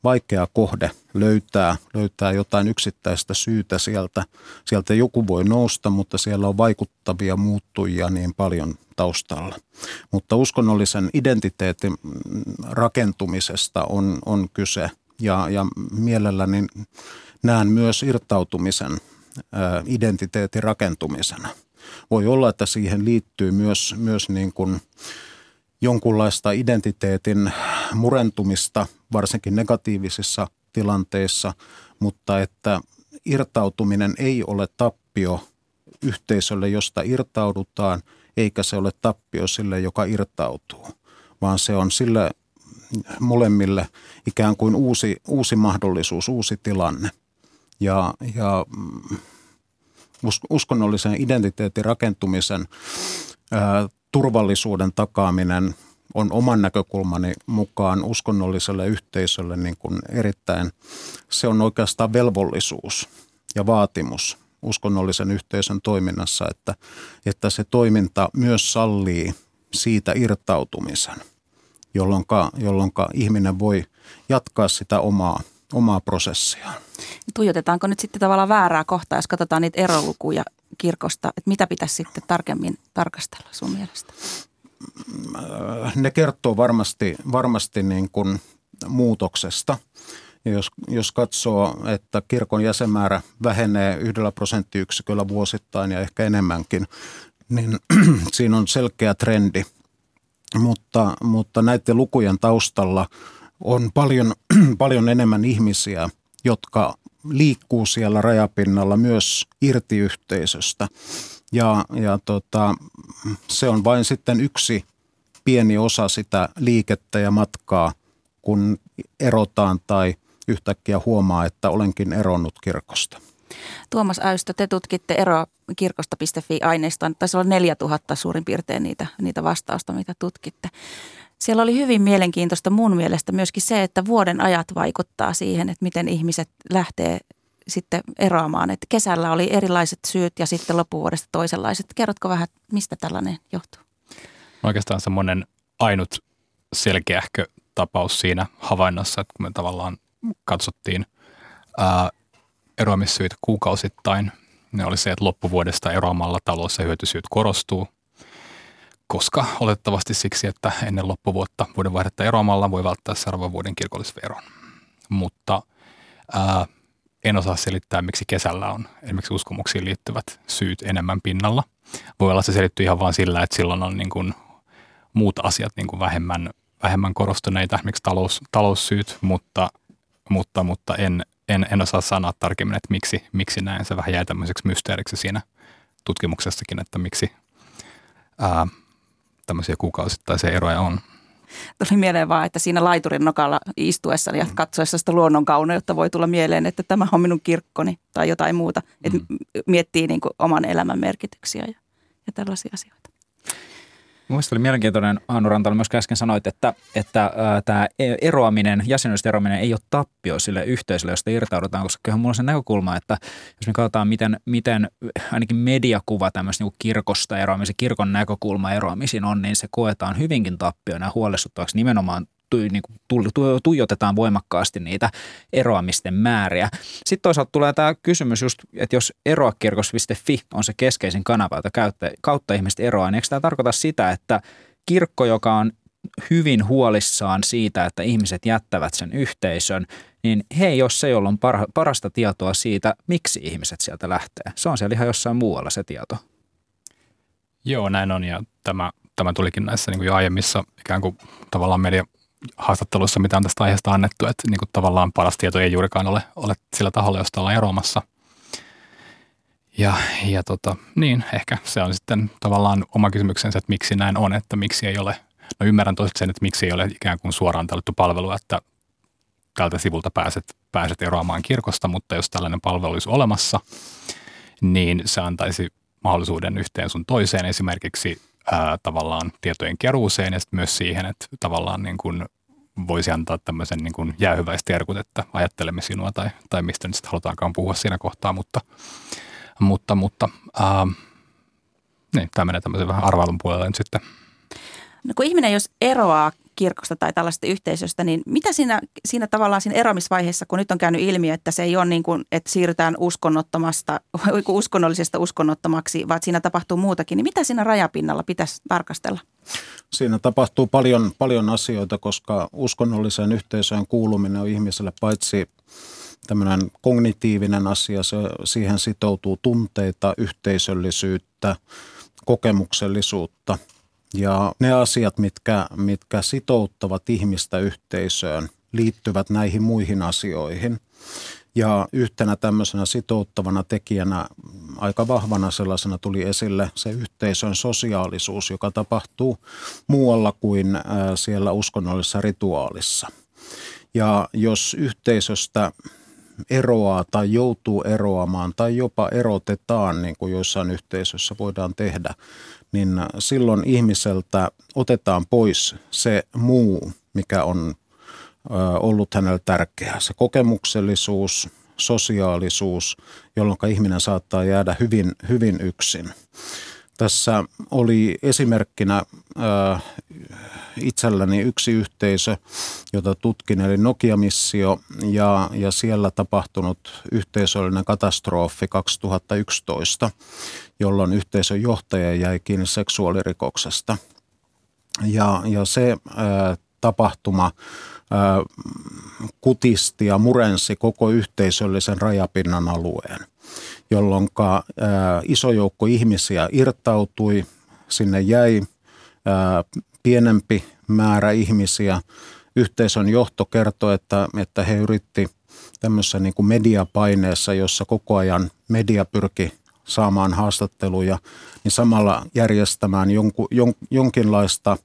[SPEAKER 3] vaikea kohde löytää, löytää jotain yksittäistä syytä sieltä. Sieltä joku voi nousta, mutta siellä on vaikuttavia muuttujia niin paljon taustalla. Mutta uskonnollisen identiteetin rakentumisesta on, on kyse ja, ja mielelläni näen myös irtautumisen identiteetin rakentumisena. Voi olla, että siihen liittyy myös, myös niin kuin jonkunlaista identiteetin murentumista, varsinkin negatiivisissa tilanteissa, mutta että irtautuminen ei ole tappio yhteisölle, josta irtaudutaan, eikä se ole tappio sille, joka irtautuu, vaan se on sille molemmille ikään kuin uusi, uusi mahdollisuus, uusi tilanne – ja, ja mm, uskonnollisen identiteetin rakentumisen turvallisuuden takaaminen on oman näkökulmani mukaan uskonnolliselle yhteisölle niin kuin erittäin, se on oikeastaan velvollisuus ja vaatimus uskonnollisen yhteisön toiminnassa, että, että se toiminta myös sallii siitä irtautumisen, jolloin ihminen voi jatkaa sitä omaa, omaa prosessiaan.
[SPEAKER 1] Tuijotetaanko nyt sitten tavallaan väärää kohtaa, jos katsotaan niitä erolukuja kirkosta, että mitä pitäisi sitten tarkemmin tarkastella sun mielestä?
[SPEAKER 3] Ne kertoo varmasti, varmasti niin kuin muutoksesta. Ja jos, jos katsoo, että kirkon jäsenmäärä vähenee yhdellä prosenttiyksiköllä vuosittain ja ehkä enemmänkin, niin siinä on selkeä trendi. Mutta, mutta näiden lukujen taustalla on paljon, paljon enemmän ihmisiä, jotka liikkuu siellä rajapinnalla myös irti yhteisöstä. Ja, ja tota, se on vain sitten yksi pieni osa sitä liikettä ja matkaa, kun erotaan tai yhtäkkiä huomaa, että olenkin eronnut kirkosta.
[SPEAKER 1] Tuomas Äystö, te tutkitte ero kirkosta.fi-aineiston. Taisi olla 4000 suurin piirtein niitä, niitä vastausta, mitä tutkitte. Siellä oli hyvin mielenkiintoista mun mielestä myöskin se, että vuoden ajat vaikuttaa siihen, että miten ihmiset lähtee sitten eroamaan. Että kesällä oli erilaiset syyt ja sitten loppuvuodesta toisenlaiset. Kerrotko vähän, mistä tällainen johtuu?
[SPEAKER 4] Oikeastaan semmoinen ainut selkeähkö tapaus siinä havainnossa, että kun me tavallaan katsottiin ää, eroamissyitä kuukausittain, ne oli se, että loppuvuodesta eroamalla talossa hyötysyyt korostuu – koska olettavasti siksi, että ennen loppuvuotta vuodenvaihdetta eroamalla voi välttää seuraavan vuoden kirkollisveron. Mutta ää, en osaa selittää, miksi kesällä on esimerkiksi uskomuksiin liittyvät syyt enemmän pinnalla. Voi olla, se selittyy ihan vain sillä, että silloin on niin kuin muut asiat niin kuin vähemmän, vähemmän korostuneita, esimerkiksi talous, taloussyyt, mutta, mutta, mutta en, en, en osaa sanoa tarkemmin, että miksi, miksi näin. Se vähän jäi tämmöiseksi mysteeriksi siinä tutkimuksessakin, että miksi ää, tämmöisiä kuukausittaisia eroja on.
[SPEAKER 1] Tuli mieleen vaan, että siinä laiturin nokalla istuessa ja mm. katsoessa sitä luonnon kauneutta voi tulla mieleen, että tämä on minun kirkkoni tai jotain muuta. Mm. Että miettii niin kuin oman elämän merkityksiä ja, ja tällaisia asioita.
[SPEAKER 2] Mielestäni oli mielenkiintoinen, Aanu Rantala myös äsken sanoit, että, että tämä e-, eroaminen, jäsenyydestä eroaminen ei ole tappio sille yhteisölle, josta irtaudutaan, koska kyllähän mulla on se näkökulma, että jos me katsotaan, miten, miten ainakin mediakuva tämmöistä niin kirkosta eroamisen, kirkon näkökulma eroamisiin on, niin se koetaan hyvinkin tappioina ja huolestuttavaksi nimenomaan tuijotetaan voimakkaasti niitä eroamisten määriä. Sitten toisaalta tulee tämä kysymys just, että jos eroakirkos.fi on se keskeisin kanava, jota kautta, kautta ihmiset eroaa, niin eikö tämä tarkoita sitä, että kirkko, joka on hyvin huolissaan siitä, että ihmiset jättävät sen yhteisön, niin he ei ole se, jolla on parha, parasta tietoa siitä, miksi ihmiset sieltä lähtee. Se on siellä ihan jossain muualla se tieto.
[SPEAKER 4] Joo, näin on ja tämä, tämä tulikin näissä niin kuin jo aiemmissa ikään kuin tavallaan media haastatteluissa, mitä on tästä aiheesta annettu, että niin kuin tavallaan paras tieto ei juurikaan ole, ole sillä taholla, josta ollaan eroamassa. Ja, ja tota, niin, ehkä se on sitten tavallaan oma kysymyksensä, että miksi näin on, että miksi ei ole, no ymmärrän toiset sen, että miksi ei ole ikään kuin suoraan tälletty palvelu, että tältä sivulta pääset, pääset eroamaan kirkosta, mutta jos tällainen palvelu olisi olemassa, niin se antaisi mahdollisuuden yhteen sun toiseen esimerkiksi ää, tavallaan tietojen keruuseen ja sitten myös siihen, että tavallaan niin kuin voisi antaa tämmöisen niin kuin jäähyväisterkut, että ajattelemme sinua tai, tai mistä nyt sitten halutaankaan puhua siinä kohtaa, mutta, mutta, mutta ää, niin, tämä menee tämmöisen vähän arvailun puolelle nyt sitten.
[SPEAKER 1] No kun ihminen jos eroaa kirkosta tai tällaista yhteisöstä, niin mitä siinä, siinä tavallaan siinä eroamisvaiheessa, kun nyt on käynyt ilmi, että se ei ole niin kuin, että siirrytään uskonnottomasta, uskonnollisesta uskonnottomaksi, vaan siinä tapahtuu muutakin, niin mitä siinä rajapinnalla pitäisi tarkastella?
[SPEAKER 3] Siinä tapahtuu paljon, paljon asioita, koska uskonnolliseen yhteisöön kuuluminen on ihmiselle paitsi tämmöinen kognitiivinen asia, se, siihen sitoutuu tunteita, yhteisöllisyyttä, kokemuksellisuutta – ja ne asiat, mitkä, mitkä sitouttavat ihmistä yhteisöön, liittyvät näihin muihin asioihin. Ja yhtenä tämmöisenä sitouttavana tekijänä, aika vahvana sellaisena tuli esille se yhteisön sosiaalisuus, joka tapahtuu muualla kuin siellä uskonnollisessa rituaalissa. Ja jos yhteisöstä eroaa tai joutuu eroamaan tai jopa erotetaan, niin kuin joissain yhteisöissä voidaan tehdä, niin silloin ihmiseltä otetaan pois se muu, mikä on ollut hänelle tärkeää. Se kokemuksellisuus, sosiaalisuus, jolloin ihminen saattaa jäädä hyvin, hyvin yksin. Tässä oli esimerkkinä itselläni yksi yhteisö, jota tutkin, eli Nokia-missio ja, ja siellä tapahtunut yhteisöllinen katastrofi 2011, jolloin yhteisön johtaja jäi kiinni seksuaalirikoksesta. Ja, ja se tapahtuma kutisti ja murensi koko yhteisöllisen rajapinnan alueen, jolloin iso joukko ihmisiä irtautui, sinne jäi pienempi määrä ihmisiä. Yhteisön johto kertoi, että, että he yritti tämmöisessä niin kuin mediapaineessa, jossa koko ajan media pyrki saamaan haastatteluja, niin samalla järjestämään jonku, jon, jonkinlaista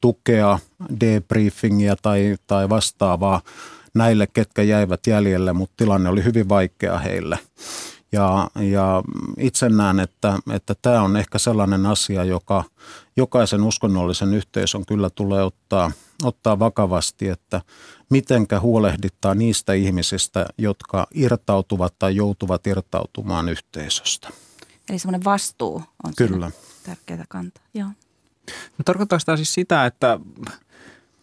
[SPEAKER 3] tukea, debriefingia tai, tai vastaavaa näille, ketkä jäivät jäljelle, mutta tilanne oli hyvin vaikea heille. Ja, ja itse näen, että, että tämä on ehkä sellainen asia, joka jokaisen uskonnollisen yhteisön kyllä tulee ottaa, ottaa vakavasti, että mitenkä huolehdittaa niistä ihmisistä, jotka irtautuvat tai joutuvat irtautumaan yhteisöstä.
[SPEAKER 1] Eli semmoinen vastuu on
[SPEAKER 3] kyllä.
[SPEAKER 1] tärkeää kantaa. Joo.
[SPEAKER 2] No, tarkoittaako tämä siis sitä, että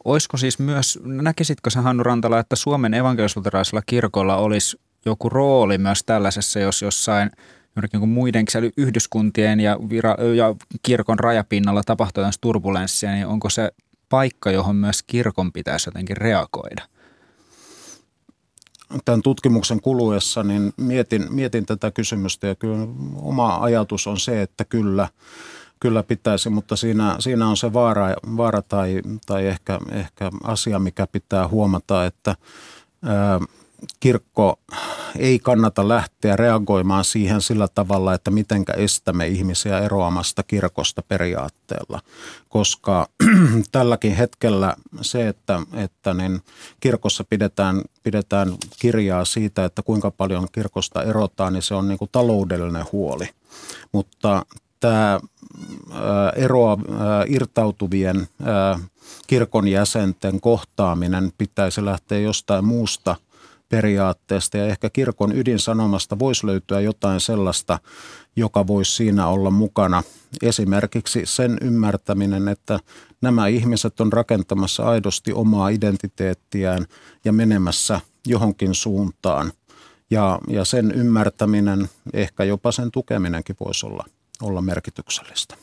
[SPEAKER 2] olisiko siis myös, näkisitkö sä Hannu Rantala, että Suomen evankelisluterilaisella kirkolla olisi joku rooli myös tällaisessa, jos jossain jonnekin muiden yhdyskuntien ja, vira- ja kirkon rajapinnalla tapahtuu turbulenssia, niin onko se paikka, johon myös kirkon pitäisi jotenkin reagoida?
[SPEAKER 3] Tämän tutkimuksen kuluessa niin mietin, mietin tätä kysymystä ja kyllä oma ajatus on se, että kyllä – kyllä pitäisi, mutta siinä, siinä on se vaara, vaara tai, tai ehkä, ehkä asia, mikä pitää huomata, että ää, kirkko ei kannata lähteä reagoimaan siihen sillä tavalla, että mitenkä estämme ihmisiä eroamasta kirkosta periaatteella, koska tälläkin hetkellä se, että, että niin kirkossa pidetään, pidetään kirjaa siitä, että kuinka paljon kirkosta erotaan, niin se on niin kuin taloudellinen huoli. Mutta tämä eroa irtautuvien kirkon jäsenten kohtaaminen pitäisi lähteä jostain muusta periaatteesta ja ehkä kirkon ydinsanomasta voisi löytyä jotain sellaista, joka voisi siinä olla mukana. Esimerkiksi sen ymmärtäminen, että nämä ihmiset on rakentamassa aidosti omaa identiteettiään ja menemässä johonkin suuntaan. Ja, ja sen ymmärtäminen, ehkä jopa sen tukeminenkin voisi olla olla merkityksellistä.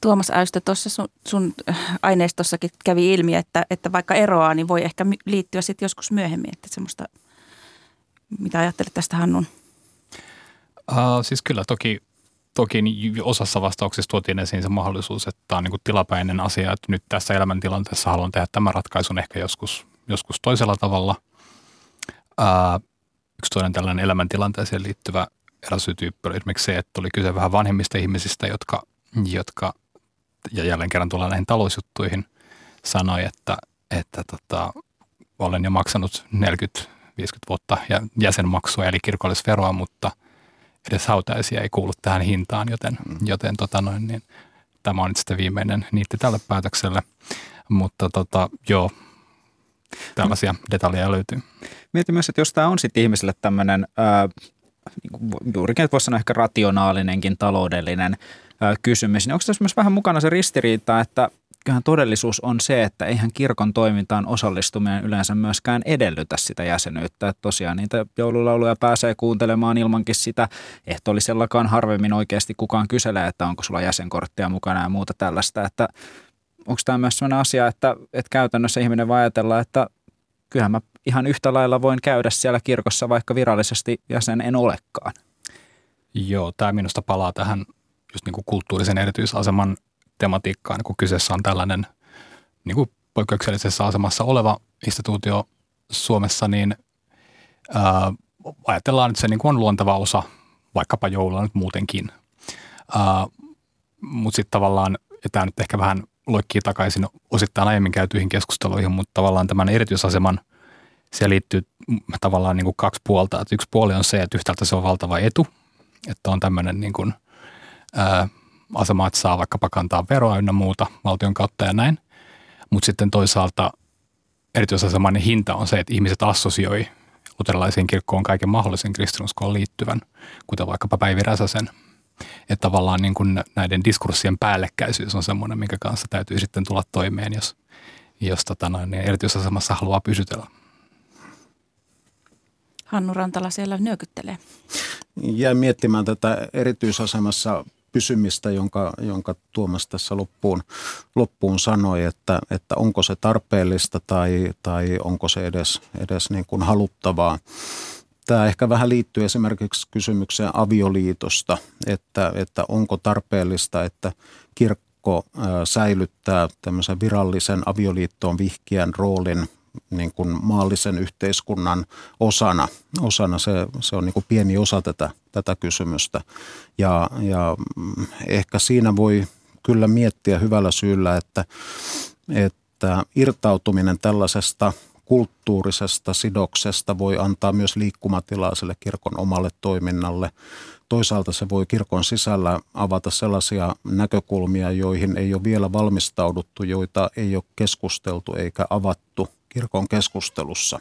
[SPEAKER 1] Tuomas Äystö, tuossa sun, sun aineistossakin kävi ilmi, että, että vaikka eroaa, niin voi ehkä liittyä sitten joskus myöhemmin. Että semmoista, mitä ajattelet tästä Hannun?
[SPEAKER 4] Uh, siis kyllä toki, toki osassa vastauksissa tuotiin esiin se mahdollisuus, että tämä on niin tilapäinen asia, että nyt tässä elämäntilanteessa haluan tehdä tämän ratkaisun ehkä joskus, joskus toisella tavalla. Uh, yksi toinen tällainen elämäntilanteeseen liittyvä eräsyytyyppi oli esimerkiksi se, että oli kyse vähän vanhemmista ihmisistä, jotka, jotka ja jälleen kerran tullaan näihin talousjuttuihin, sanoi, että, että tota, olen jo maksanut 40-50 vuotta jäsenmaksua eli kirkollisveroa, mutta edes hautaisia ei kuulu tähän hintaan, joten, mm. joten tota noin, niin, tämä on nyt sitten viimeinen niitti tälle päätökselle. Mutta tota, joo, tällaisia detaljeja löytyy.
[SPEAKER 2] Mietin myös, että jos tämä on sitten ihmiselle tämmöinen niin juurikin, voisi sanoa ehkä rationaalinenkin taloudellinen kysymys, niin onko tässä myös vähän mukana se ristiriita, että kyllähän todellisuus on se, että eihän kirkon toimintaan osallistuminen yleensä myöskään edellytä sitä jäsenyyttä. Että tosiaan niitä joululauluja pääsee kuuntelemaan ilmankin sitä. Ehtoollisellakaan harvemmin oikeasti kukaan kyselee, että onko sulla jäsenkorttia mukana ja muuta tällaista. Että onko tämä myös sellainen asia, että, että käytännössä ihminen voi ajatella, että kyllähän mä ihan yhtä lailla voin käydä siellä kirkossa, vaikka virallisesti jäsen en olekaan.
[SPEAKER 4] Joo, tämä minusta palaa tähän just niin kuin kulttuurisen erityisaseman tematiikkaan, kun kyseessä on tällainen niin kuin poikkeuksellisessa asemassa oleva instituutio Suomessa, niin ää, ajatellaan, että se niin kuin on luonteva osa vaikkapa joulua nyt muutenkin. Mutta sitten tavallaan, ja tämä nyt ehkä vähän loikkii takaisin osittain aiemmin käytyihin keskusteluihin, mutta tavallaan tämän erityisaseman se liittyy tavallaan niin kuin kaksi puolta. Että yksi puoli on se, että yhtäältä se on valtava etu, että on tämmöinen niin kuin, ää, asema, että saa vaikkapa kantaa veroa ynnä muuta valtion kautta ja näin. Mutta sitten toisaalta erityisaseman hinta on se, että ihmiset assosioi luterilaisiin kirkkoon kaiken mahdollisen kristinuskoon liittyvän, kuten vaikkapa Päivi Räsäsen. Että tavallaan niin kuin näiden diskurssien päällekkäisyys on semmoinen, minkä kanssa täytyy sitten tulla toimeen, jos, jos tota noin, niin erityisasemassa haluaa pysytellä.
[SPEAKER 1] Hannu Rantala siellä nyökyttelee.
[SPEAKER 3] Jäin miettimään tätä erityisasemassa pysymistä, jonka, jonka Tuomas tässä loppuun, loppuun sanoi, että, että onko se tarpeellista tai, tai onko se edes, edes niin kuin haluttavaa. Tämä ehkä vähän liittyy esimerkiksi kysymykseen avioliitosta, että, että onko tarpeellista, että kirkko säilyttää tämmöisen virallisen avioliittoon vihkien roolin niin kuin maallisen yhteiskunnan osana. osana se, se on niin kuin pieni osa tätä, tätä kysymystä. Ja, ja ehkä siinä voi kyllä miettiä hyvällä syyllä, että, että irtautuminen tällaisesta kulttuurisesta sidoksesta voi antaa myös liikkumatilaa sille kirkon omalle toiminnalle. Toisaalta se voi kirkon sisällä avata sellaisia näkökulmia, joihin ei ole vielä valmistauduttu, joita ei ole keskusteltu eikä avattu kirkon keskustelussa.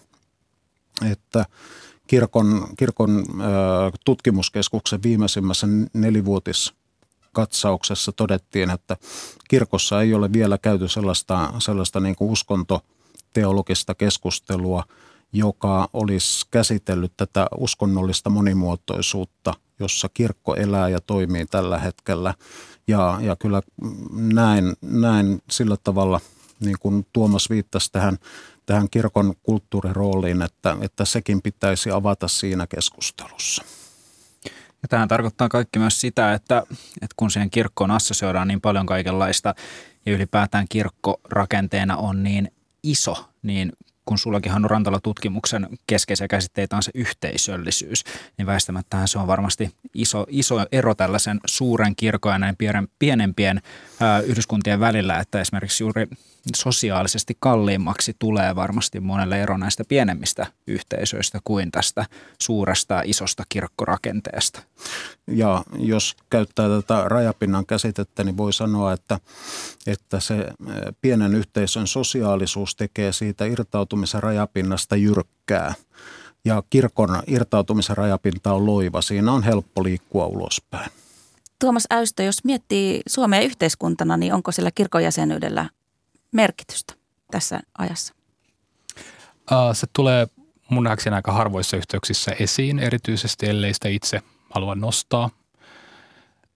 [SPEAKER 3] Että kirkon, kirkon tutkimuskeskuksen viimeisimmässä nelivuotis katsauksessa todettiin, että kirkossa ei ole vielä käyty sellaista, sellaista niin kuin uskontoteologista keskustelua, joka olisi käsitellyt tätä uskonnollista monimuotoisuutta, jossa kirkko elää ja toimii tällä hetkellä. Ja, ja kyllä näin, näin sillä tavalla, niin kuin Tuomas viittasi tähän tähän kirkon kulttuurirooliin, että, että sekin pitäisi avata siinä keskustelussa.
[SPEAKER 2] Ja tähän tarkoittaa kaikki myös sitä, että, että kun siihen kirkkoon assosioidaan niin paljon kaikenlaista ja ylipäätään kirkko rakenteena on niin iso, niin kun sullakin Hannu Rantala tutkimuksen keskeisiä käsitteitä on se yhteisöllisyys, niin väistämättä se on varmasti iso, iso ero tällaisen suuren kirkon ja näin pienempien ää, yhdyskuntien välillä, että esimerkiksi juuri sosiaalisesti kalliimmaksi tulee varmasti monelle ero näistä pienemmistä yhteisöistä kuin tästä suuresta isosta kirkkorakenteesta.
[SPEAKER 3] Ja jos käyttää tätä rajapinnan käsitettä, niin voi sanoa, että, että se pienen yhteisön sosiaalisuus tekee siitä irtautumisen rajapinnasta jyrkkää. Ja kirkon irtautumisen rajapinta on loiva. Siinä on helppo liikkua ulospäin.
[SPEAKER 1] Tuomas Äystö, jos miettii Suomea yhteiskuntana, niin onko sillä kirkon jäsenyydellä merkitystä tässä ajassa?
[SPEAKER 4] Se tulee mun nähdäkseni aika harvoissa yhteyksissä esiin, erityisesti ellei sitä itse halua nostaa.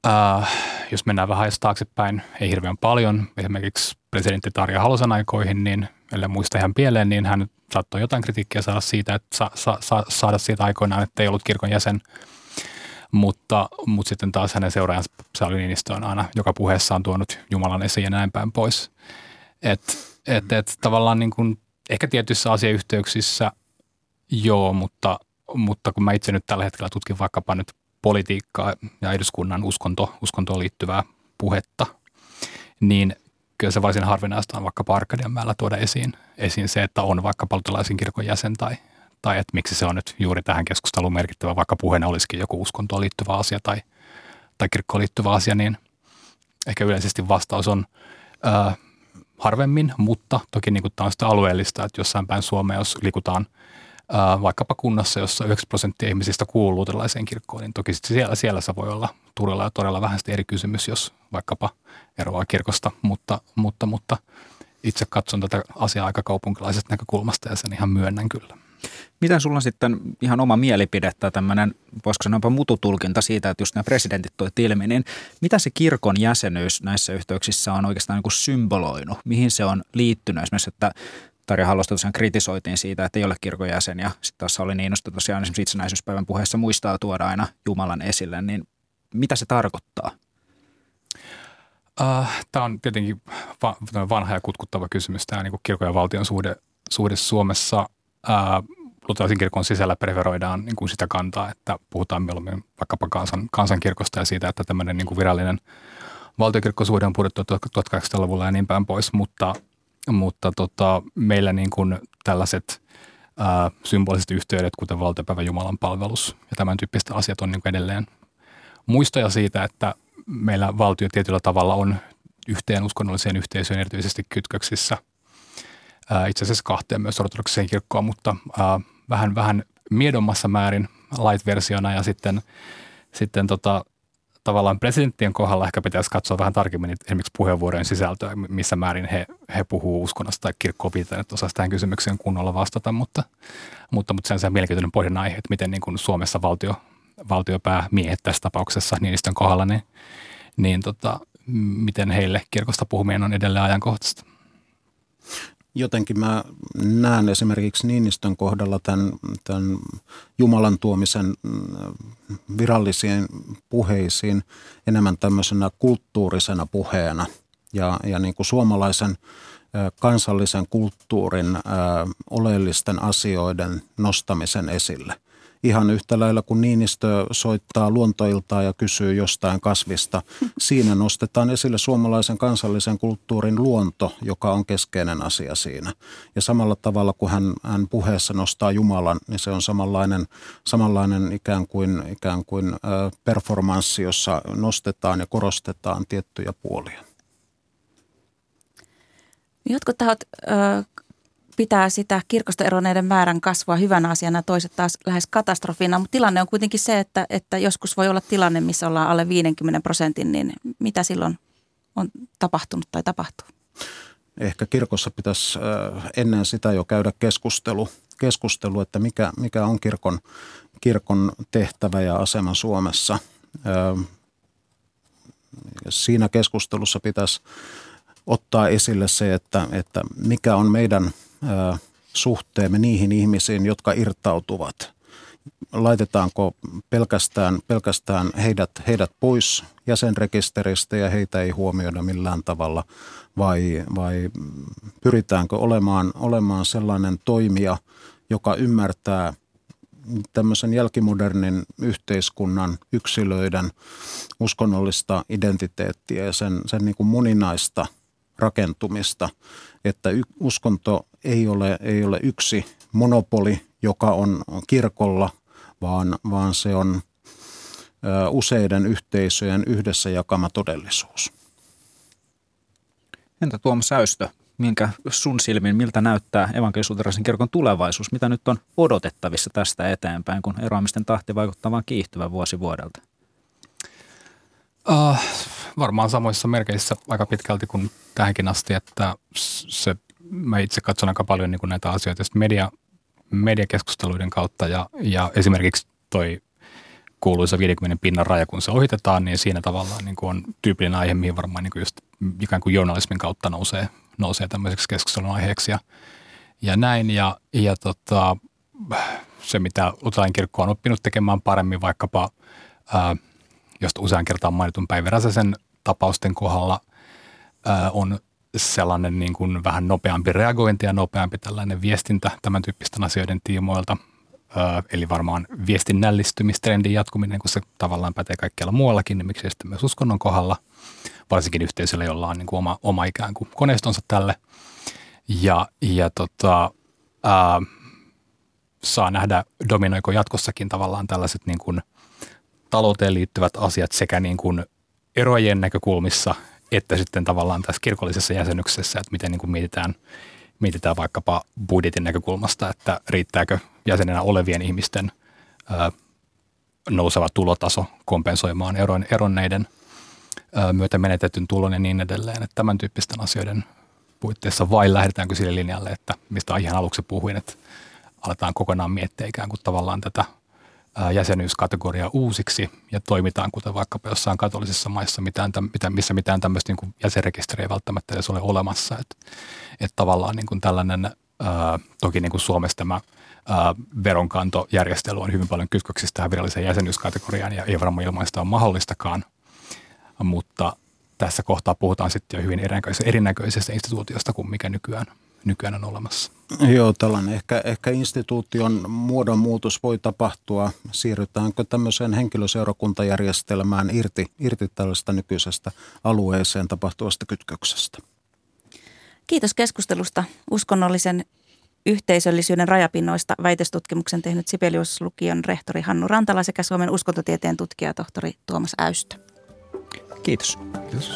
[SPEAKER 4] Äh, jos mennään vähän taaksepäin, ei hirveän paljon, esimerkiksi presidentti Tarja Halosen aikoihin, niin ellei muista ihan pieleen, niin hän saattoi jotain kritiikkiä saada siitä, että sa, sa, sa, saada siitä aikoinaan, että ei ollut kirkon jäsen. Mutta, mutta sitten taas hänen seuraajansa Sauli Niinistö on aina joka puheessa on tuonut Jumalan esiin ja näin päin pois. Että et, et tavallaan niin kuin, ehkä tietyissä asiayhteyksissä joo, mutta, mutta kun mä itse nyt tällä hetkellä tutkin vaikkapa nyt politiikkaa ja eduskunnan uskonto, uskontoon liittyvää puhetta, niin kyllä se varsin harvinaista on vaikka Arkadianmäellä tuoda esiin, esiin se, että on vaikka luterilaisen kirkon jäsen tai, tai että miksi se on nyt juuri tähän keskusteluun merkittävä, vaikka puheena olisikin joku uskontoon liittyvä asia tai, tai kirkkoon liittyvä asia, niin ehkä yleisesti vastaus on ää, harvemmin, mutta toki niin kuin tämä on sitä alueellista, että jossain päin Suomea, jos liikutaan ää, vaikkapa kunnassa, jossa 9 prosenttia ihmisistä kuuluu luterilaiseen kirkkoon, niin toki siellä, siellä se voi olla todella ja todella vähän eri kysymys, jos vaikkapa eroaa kirkosta, mutta, mutta, mutta itse katson tätä asiaa aika kaupunkilaisesta näkökulmasta ja sen ihan myönnän kyllä.
[SPEAKER 2] Miten sulla on sitten ihan oma mielipide tai tämmöinen, voisiko sanoa mututulkinta siitä, että just nämä presidentit toit ilmi, niin mitä se kirkon jäsenyys näissä yhteyksissä on oikeastaan niin kuin symboloinut? Mihin se on liittynyt esimerkiksi, että Tarja Hallosta tosiaan kritisoitiin siitä, että ei ole kirkon jäsen ja sitten taas oli Niinosta tosiaan esimerkiksi itsenäisyyspäivän puheessa muistaa tuoda aina Jumalan esille, niin mitä se tarkoittaa?
[SPEAKER 4] Uh, tämä on tietenkin vanha ja kutkuttava kysymys, tämä niin kirkon ja valtion suhde, suhde Suomessa. Uh, luterilaisen kirkon sisällä preferoidaan niin kuin sitä kantaa, että puhutaan mieluummin vaikkapa kansan, kansankirkosta ja siitä, että tämmöinen niin kuin virallinen valtiokirkkosuhde on puhuttu 1800-luvulla ja niin päin pois, mutta, mutta tota, meillä niin kuin tällaiset ää, symboliset yhteydet, kuten valtiopäivä Jumalan palvelus ja tämän tyyppiset asiat on niin kuin edelleen muistoja siitä, että meillä valtio tietyllä tavalla on yhteen uskonnolliseen yhteisöön erityisesti kytköksissä. Itse asiassa kahteen myös ortodoksiseen kirkkoon, mutta vähän, vähän miedommassa määrin light-versiona ja sitten, sitten tota, tavallaan presidenttien kohdalla ehkä pitäisi katsoa vähän tarkemmin esimerkiksi puheenvuorojen sisältöä, missä määrin he, he puhuu uskonnosta tai kirkkoa viitaan, että osaisi tähän kysymykseen kunnolla vastata, mutta, mutta, mutta sen se mielenkiintoinen pohdinnan aihe, että miten niin kuin Suomessa valtio, valtiopäämiehet tässä tapauksessa Niinistön kohdalla, niin, niin tota, miten heille kirkosta puhuminen on edelleen ajankohtaista
[SPEAKER 3] jotenkin mä näen esimerkiksi Niinistön kohdalla tämän, tämän Jumalan tuomisen mm, virallisiin puheisiin enemmän tämmöisenä kulttuurisena puheena. Ja, ja niin kuin suomalaisen kansallisen kulttuurin oleellisten asioiden nostamisen esille ihan yhtä lailla kuin Niinistö soittaa luontoiltaa ja kysyy jostain kasvista. Siinä nostetaan esille suomalaisen kansallisen kulttuurin luonto, joka on keskeinen asia siinä. Ja samalla tavalla kuin hän, hän puheessa nostaa Jumalan, niin se on samanlainen, samanlainen ikään kuin, ikään kuin performanssi, jossa nostetaan ja korostetaan tiettyjä puolia.
[SPEAKER 1] Jotkut tahot pitää sitä kirkosta eronneiden määrän kasvua hyvänä asiana, toiset taas lähes katastrofina, mutta tilanne on kuitenkin se, että, että joskus voi olla tilanne, missä ollaan alle 50 prosentin, niin mitä silloin on tapahtunut tai tapahtuu?
[SPEAKER 3] Ehkä kirkossa pitäisi ennen sitä jo käydä keskustelu, keskustelu että mikä, mikä on kirkon, kirkon tehtävä ja asema Suomessa. Siinä keskustelussa pitäisi ottaa esille se, että, että mikä on meidän – suhteemme niihin ihmisiin, jotka irtautuvat? Laitetaanko pelkästään, pelkästään heidät, heidät pois jäsenrekisteristä ja heitä ei huomioida millään tavalla vai, vai pyritäänkö olemaan, olemaan sellainen toimija, joka ymmärtää tämmöisen jälkimodernin yhteiskunnan yksilöiden uskonnollista identiteettiä ja sen, sen niin kuin moninaista rakentumista, että uskonto ei ole, ei ole yksi monopoli, joka on kirkolla, vaan, vaan se on useiden yhteisöjen yhdessä jakama todellisuus.
[SPEAKER 2] Entä Tuomas Säystö, minkä sun silmin, miltä näyttää evankelisuuteraisen kirkon tulevaisuus? Mitä nyt on odotettavissa tästä eteenpäin, kun eroamisten tahti vaikuttaa vain kiihtyvän vuosi vuodelta?
[SPEAKER 4] Uh, varmaan samoissa merkeissä aika pitkälti kuin tähänkin asti, että se mä itse katson aika paljon niin kuin näitä asioita media, mediakeskusteluiden kautta ja, ja esimerkiksi toi kuuluisa 50 pinnan raja, kun se ohitetaan, niin siinä tavallaan niin kuin on tyypillinen aihe, mihin varmaan niin kuin just ikään kuin journalismin kautta nousee, nousee tämmöiseksi keskustelun aiheeksi ja, ja näin. Ja, ja tota, se, mitä Utalain kirkko on oppinut tekemään paremmin vaikkapa, ää, josta usean kertaan mainitun Päivi Räsäsen tapausten kohdalla, on sellainen niin kuin vähän nopeampi reagointi ja nopeampi tällainen viestintä tämän tyyppisten asioiden tiimoilta. Eli varmaan viestinnällistymistrendin jatkuminen, kun se tavallaan pätee kaikkialla muuallakin, niin miksi sitten myös uskonnon kohdalla, varsinkin yhteisöllä, jolla on niin kuin oma, oma ikään kuin koneistonsa tälle. Ja, ja tota, ää, saa nähdä, dominoiko jatkossakin tavallaan tällaiset niin kuin talouteen liittyvät asiat sekä niin kuin erojen näkökulmissa että sitten tavallaan tässä kirkollisessa jäsenyksessä, että miten niin kuin mietitään, mietitään vaikkapa budjetin näkökulmasta, että riittääkö jäsenenä olevien ihmisten ö, nouseva tulotaso kompensoimaan eron, eronneiden ö, myötä menetetyn tulon ja niin edelleen. Että tämän tyyppisten asioiden puitteissa vai lähdetäänkö sille linjalle, että mistä ihan aluksi puhuin, että aletaan kokonaan miettiä ikään kuin tavallaan tätä – jäsenyyskategoria uusiksi ja toimitaan, kuten vaikkapa jossain katolisissa maissa, mitään, missä mitään tämmöistä niin jäsenrekisteriä ei välttämättä edes ole olemassa. Että et tavallaan niin kuin tällainen, ää, toki niin kuin Suomessa tämä ää, veronkantojärjestely on hyvin paljon kytköksissä tähän viralliseen jäsenyyskategoriaan ja ei varmaan ilman sitä ole mahdollistakaan, mutta tässä kohtaa puhutaan sitten jo hyvin erinäköisestä instituutiosta kuin mikä nykyään, nykyään on olemassa.
[SPEAKER 3] Joo, tällainen ehkä, ehkä instituution muodonmuutos voi tapahtua. Siirrytäänkö tämmöiseen henkilöseurakuntajärjestelmään irti, irti tällaista nykyisestä alueeseen tapahtuvasta kytköksestä?
[SPEAKER 1] Kiitos keskustelusta uskonnollisen yhteisöllisyyden rajapinnoista väitöstutkimuksen tehnyt Sibelius-lukion rehtori Hannu Rantala sekä Suomen uskontotieteen tutkija tohtori Tuomas Äystö.
[SPEAKER 2] Kiitos.
[SPEAKER 4] Kiitos.